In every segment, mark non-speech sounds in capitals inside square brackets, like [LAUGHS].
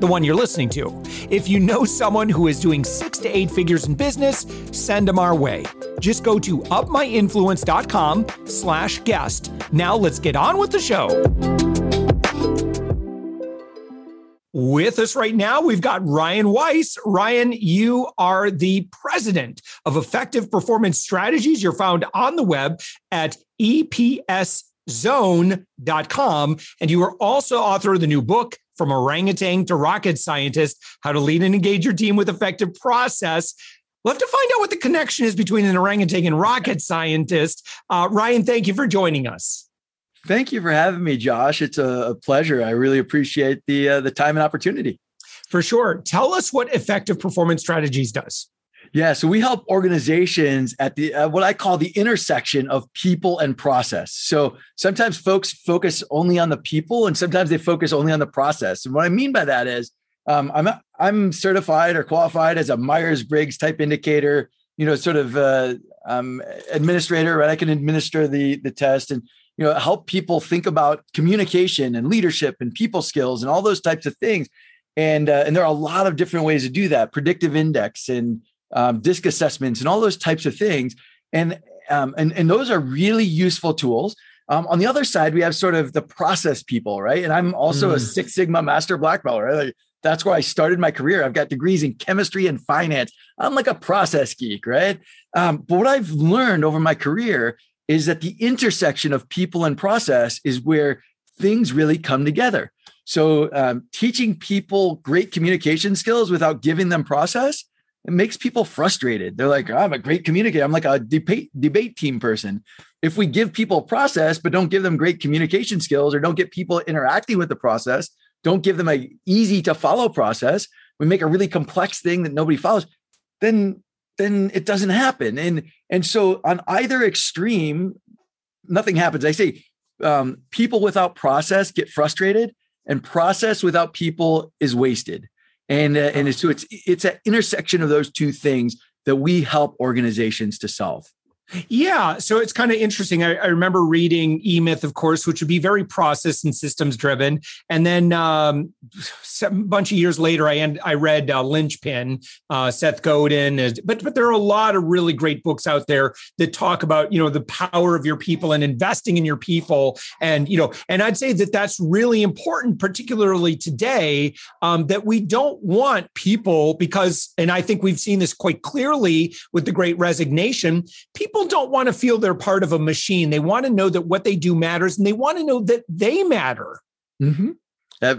the one you're listening to. If you know someone who is doing six to eight figures in business, send them our way. Just go to upmyinfluence.com slash guest. Now let's get on with the show. With us right now, we've got Ryan Weiss. Ryan, you are the president of Effective Performance Strategies. You're found on the web at epszone.com. And you are also author of the new book, from orangutan to rocket scientist, how to lead and engage your team with effective process. We'll have to find out what the connection is between an orangutan and rocket scientist. Uh, Ryan, thank you for joining us. Thank you for having me, Josh. It's a, pleasure. I really appreciate the uh, the time and opportunity. For sure. Tell us what effective performance strategies does. Yeah, so we help organizations at the uh, what I call the intersection of people and process. So sometimes folks focus only on the people, and sometimes they focus only on the process. And what I mean by that is, um, I'm I'm certified or qualified as a Myers Briggs type indicator, you know, sort of uh, um, administrator. Right, I can administer the the test and you know help people think about communication and leadership and people skills and all those types of things. And uh, and there are a lot of different ways to do that. Predictive index and um, DISC assessments, and all those types of things. And um, and and those are really useful tools. Um, on the other side, we have sort of the process people, right? And I'm also mm. a Six Sigma Master Black Belt, right? Like, that's where I started my career. I've got degrees in chemistry and finance. I'm like a process geek, right? Um, but what I've learned over my career is that the intersection of people and process is where things really come together. So, um, teaching people great communication skills without giving them process it makes people frustrated. They're like, I'm a great communicator. I'm like a debate debate team person. If we give people process, but don't give them great communication skills or don't get people interacting with the process, don't give them a easy to follow process, we make a really complex thing that nobody follows, then then it doesn't happen. And and so on either extreme, nothing happens. I say um, people without process get frustrated, and process without people is wasted. And uh, and so it's it's an intersection of those two things that we help organizations to solve. Yeah. So it's kind of interesting. I, I, remember reading E Myth, of course, which would be very process and systems driven. And then um, a bunch of years later, I end, I read uh, Linchpin, uh, Seth Godin. But but there are a lot of really great books out there that talk about you know the power of your people and investing in your people. And you know, and I'd say that that's really important, particularly today, um, that we don't want people because, and I think we've seen this quite clearly with the Great Resignation. People people don't want to feel they're part of a machine. They want to know that what they do matters and they want to know that they matter. Mm-hmm.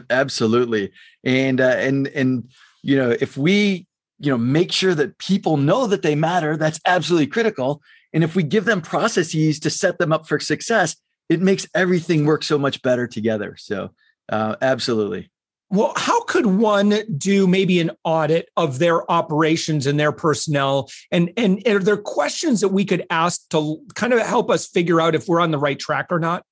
Absolutely. And, uh, and, and, you know, if we, you know, make sure that people know that they matter, that's absolutely critical. And if we give them processes to set them up for success, it makes everything work so much better together. So, uh, absolutely. Well, how could one do maybe an audit of their operations and their personnel? And, and are there questions that we could ask to kind of help us figure out if we're on the right track or not?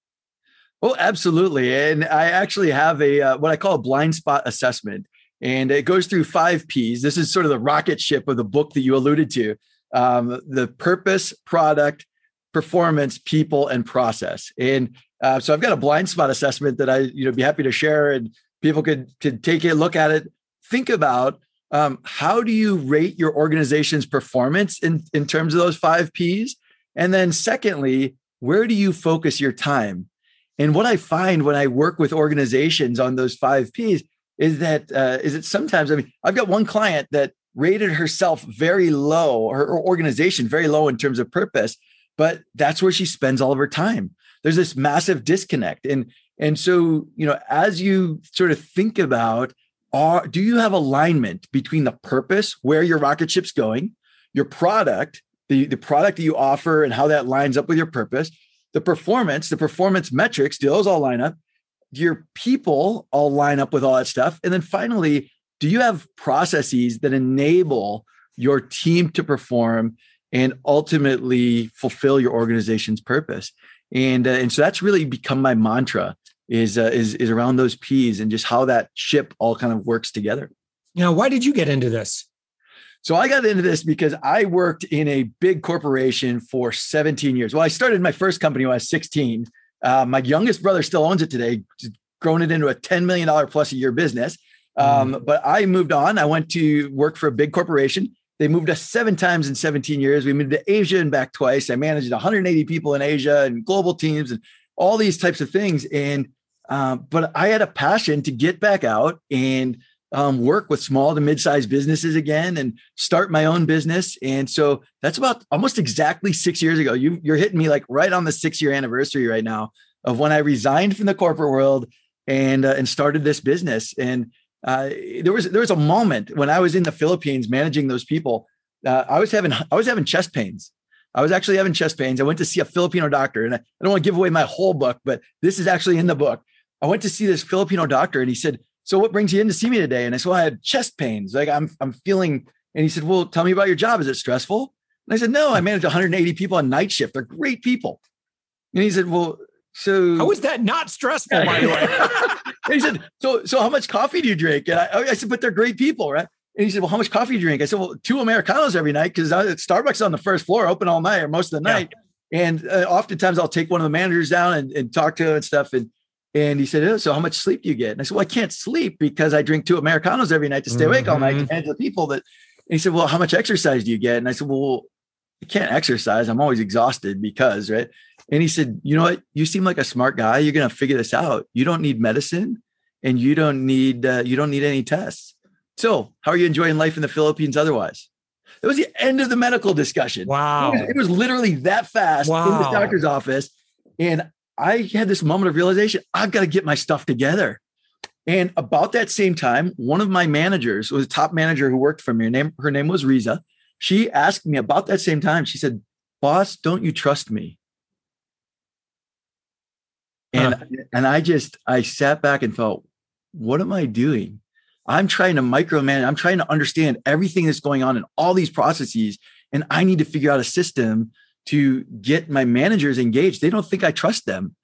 Well, absolutely. And I actually have a uh, what I call a blind spot assessment, and it goes through five P's. This is sort of the rocket ship of the book that you alluded to: um, the purpose, product, performance, people, and process. And uh, so I've got a blind spot assessment that I you know be happy to share and people could could take a look at it think about um, how do you rate your organization's performance in in terms of those five p's? And then secondly where do you focus your time? And what i find when i work with organizations on those five p's is that uh, is it sometimes i mean i've got one client that rated herself very low her, her organization very low in terms of purpose but that's where she spends all of her time. There's this massive disconnect and and so, you know, as you sort of think about, are do you have alignment between the purpose, where your rocket ship's going, your product, the, the product that you offer and how that lines up with your purpose, the performance, the performance metrics, do those all line up? Your people all line up with all that stuff. And then finally, do do you have processes that enable your team to perform and ultimately fulfill your organization's purpose? And uh, and so that's really become my mantra is uh, is is around those P's and just how that ship all kind of works together. Now, why did you get into this? So I got into this because I worked in a big corporation for 17 years. Well, I started my first company when I was 16. Uh, my youngest brother still owns it today, grown it into a $10 million plus a year business. Um, mm. But I moved on. I went to work for a big corporation. They moved us seven times in 17 years. We moved to Asia and back twice. I managed 180 people in Asia and global teams and all these types of things. And uh, but I had a passion to get back out and um, work with small to mid-sized businesses again and start my own business. And so that's about almost exactly six years ago. You, you're hitting me like right on the six-year anniversary right now of when I resigned from the corporate world and uh, and started this business. And uh, there was there was a moment when I was in the Philippines managing those people. Uh, I was having I was having chest pains. I was actually having chest pains. I went to see a Filipino doctor, and I, I don't want to give away my whole book, but this is actually in the book. I went to see this Filipino doctor, and he said, so what brings you in to see me today? And I said, well, I had chest pains. Like I'm, I'm feeling, and he said, well, tell me about your job. Is it stressful? And I said, no, I manage 180 people on night shift. They're great people. And he said, well, so how is that not stressful, by the way? [LAUGHS] he said, so, so how much coffee do you drink? And I, I said, but they're great people, right? And he said, well, how much coffee do you drink? I said, well, two Americanos every night because Starbucks on the first floor, open all night or most of the night. Yeah. And uh, oftentimes I'll take one of the managers down and, and talk to him and stuff. And and he said, oh, So, how much sleep do you get? And I said, Well, I can't sleep because I drink two Americanos every night to stay awake mm-hmm. all night. And the people that, and he said, Well, how much exercise do you get? And I said, Well, I can't exercise. I'm always exhausted because, right? And he said, You know what? You seem like a smart guy. You're going to figure this out. You don't need medicine and you don't need, uh, you don't need any tests. So, how are you enjoying life in the Philippines otherwise? It was the end of the medical discussion. Wow. It was, it was literally that fast wow. in the doctor's office. And I had this moment of realization I've got to get my stuff together. And about that same time, one of my managers was a top manager who worked for me. Her name, her name was Riza. She asked me about that same time, she said, Boss, don't you trust me? And, huh. and I just, I sat back and thought, what am I doing? I'm trying to micromanage, I'm trying to understand everything that's going on in all these processes. And I need to figure out a system to get my managers engaged. They don't think I trust them.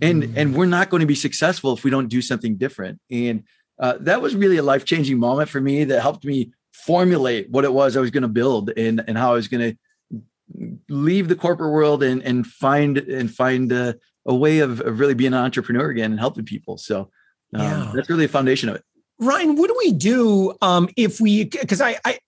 And, mm. and we're not going to be successful if we don't do something different. And uh, that was really a life changing moment for me that helped me formulate what it was I was going to build and, and how I was going to leave the corporate world and, and find and find a, a way of, of really being an entrepreneur again and helping people. So um, yeah. that's really the foundation of it. Ryan, what do we do um, if we? Because I, I,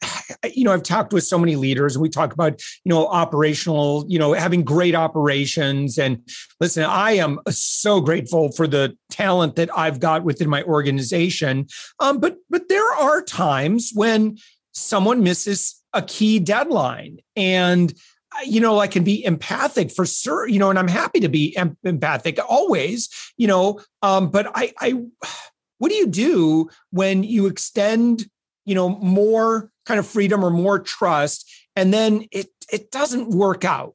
you know, I've talked with so many leaders, and we talk about you know operational, you know, having great operations. And listen, I am so grateful for the talent that I've got within my organization. Um, but but there are times when someone misses a key deadline, and you know, I can be empathic for sure, you know, and I'm happy to be empathic always, you know, um, but I, I what do you do when you extend, you know, more kind of freedom or more trust, and then it it doesn't work out,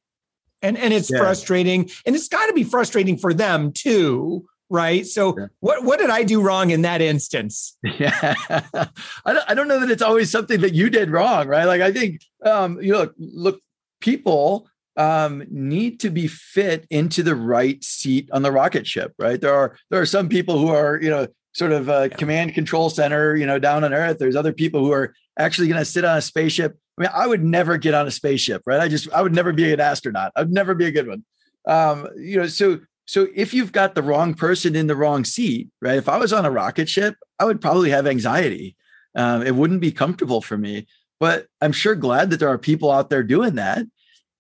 and and it's yeah. frustrating, and it's got to be frustrating for them too, right? So yeah. what what did I do wrong in that instance? [LAUGHS] Yeah, I don't I don't know that it's always something that you did wrong, right? Like I think um, you know, look, people um, need to be fit into the right seat on the rocket ship, right? There are there are some people who are you know sort of a yeah. command control center, you know, down on Earth. There's other people who are actually going to sit on a spaceship. I mean, I would never get on a spaceship, right? I just, I would never be an astronaut. I'd never be a good one. Um, you know, so, so if you've got the wrong person in the wrong seat, right? If I was on a rocket ship, I would probably have anxiety. Um, it wouldn't be comfortable for me. But I'm sure glad that there are people out there doing that.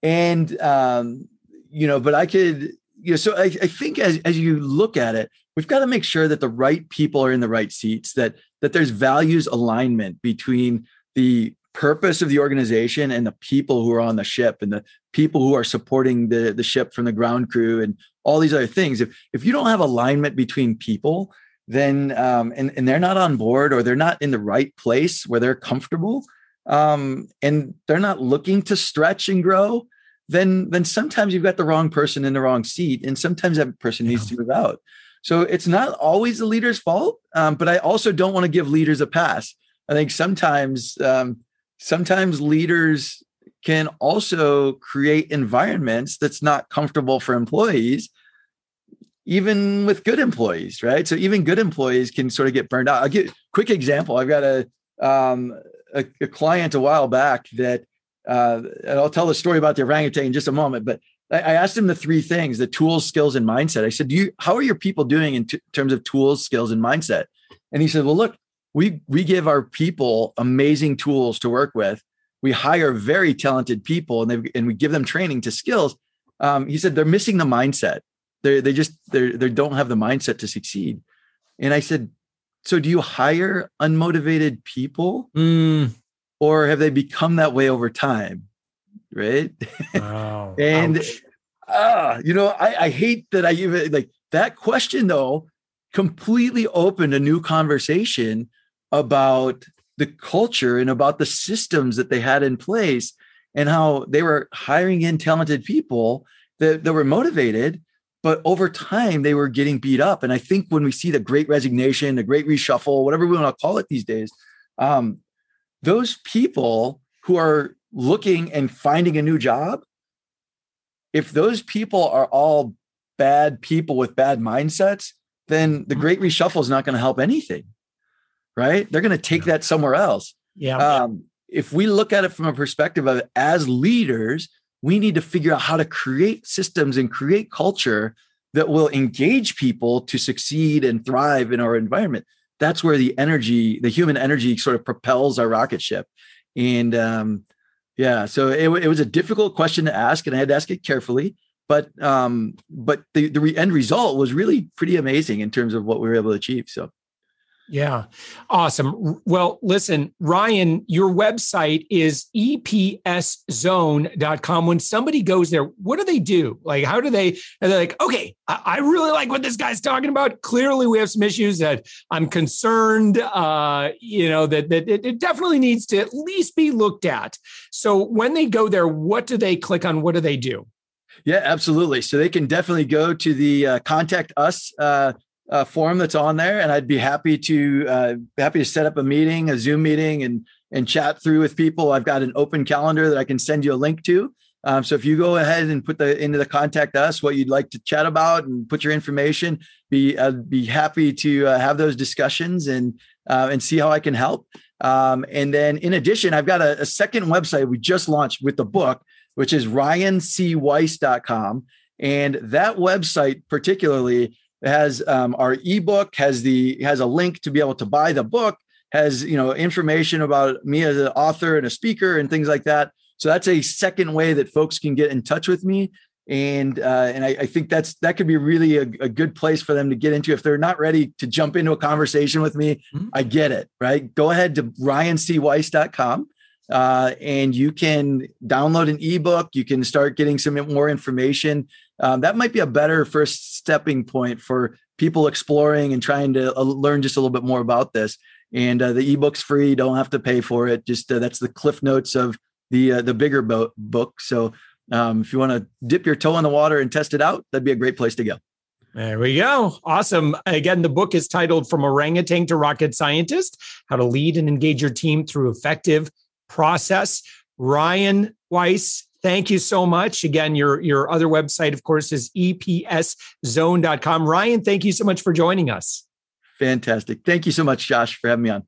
And um, you know, but I could, you know, so I, I think as as you look at it, we've got to make sure that the right people are in the right seats that that there's values alignment between the purpose of the organization and the people who are on the ship and the people who are supporting the, the ship from the ground crew and all these other things. If, if you don't have alignment between people then um, and, and they're not on board or they're not in the right place where they're comfortable um, and they're not looking to stretch and grow then then sometimes you've got the wrong person in the wrong seat and sometimes that person needs to move out. So it's not always the leader's fault, um, but I also don't want to give leaders a pass. I think sometimes um, sometimes leaders can also create environments that's not comfortable for employees even with good employees right? So even good employees can sort of get burned out. I'll give a quick example i've got a um, a, a, client a while back that uh, and i'll tell the story about the orangutan in just a moment but I, I asked him the three things the tools skills and mindset i said do you how are your people doing in t- terms of tools skills and mindset and he said well look we we give our people amazing tools to work with we hire very talented people and they and we give them training to skills. Um, he said they're missing the mindset. They they just they they don't have the mindset to succeed. And I said, so do you hire unmotivated people, mm. Or have they become that way over time? Right. Wow. [LAUGHS] and uh, you know, I, I hate that I even like that question though completely opened a new conversation about the culture and about the systems that they had in place and how they were hiring in talented people that, that were motivated but over time they were getting beat up and i think when we see the great resignation the great reshuffle whatever we want to call it these days um, those people who are looking and finding a new job if those people are all bad people with bad mindsets then the great reshuffle is not going to help anything right? They're going to take that somewhere else. Yeah. Um, if we look at it from a perspective of as leaders, we need to figure out how to create systems and create culture that will engage people to succeed and thrive in our environment. That's where the energy, the human energy, sort of propels our rocket ship. And um, yeah, so it, it was a difficult question to ask, and I had to ask it carefully. But um, but the the end result was really pretty amazing in terms of what we were able to achieve. So yeah. Awesome. Well, listen, Ryan, your website is epszone.com. When somebody goes there, what do they do? Like, how do they, are they like, okay, I, I really like what this guy's talking about. Clearly, we have some issues that I'm concerned, uh, you know, that, that it, it definitely needs to at least be looked at. So when they go there, what do they click on? What do they do? Yeah, absolutely. So they can definitely go to the uh, contact us uh, uh, form that's on there, and I'd be happy to uh, happy to set up a meeting, a Zoom meeting, and and chat through with people. I've got an open calendar that I can send you a link to. Um, so if you go ahead and put the into the contact us what you'd like to chat about and put your information, be I'd be happy to uh, have those discussions and uh, and see how I can help. Um, and then in addition, I've got a, a second website we just launched with the book, which is ryancweiss.com. And that website particularly has um, our ebook, has the has a link to be able to buy the book, has you know information about me as an author and a speaker and things like that. So that's a second way that folks can get in touch with me, and uh, and I, I, think that's that could be really a, a, good place for them to get into if they're not ready to jump into a conversation with me. Mm-hmm. I get it, right? Go ahead to ryancweiss.com. Uh, and you can download an ebook. You can start getting some more information um, that might be a better first stepping point for people exploring and trying to uh, learn just a little bit more about this. And uh, the ebook's free; don't have to pay for it. Just uh, that's the cliff notes of the uh, the bigger bo- book. So um, if you want to dip your toe in the water and test it out, that'd be a great place to go. There we go. Awesome. Again, the book is titled From Orangutan to Rocket Scientist How to Lead and Engage Your Team Through Effective Process. Ryan Weiss, Thank you so much. Again, your, your other website, of course, is epszone.com. Ryan, thank you so much for joining us. Fantastic. Thank you so much, Josh, for having me on.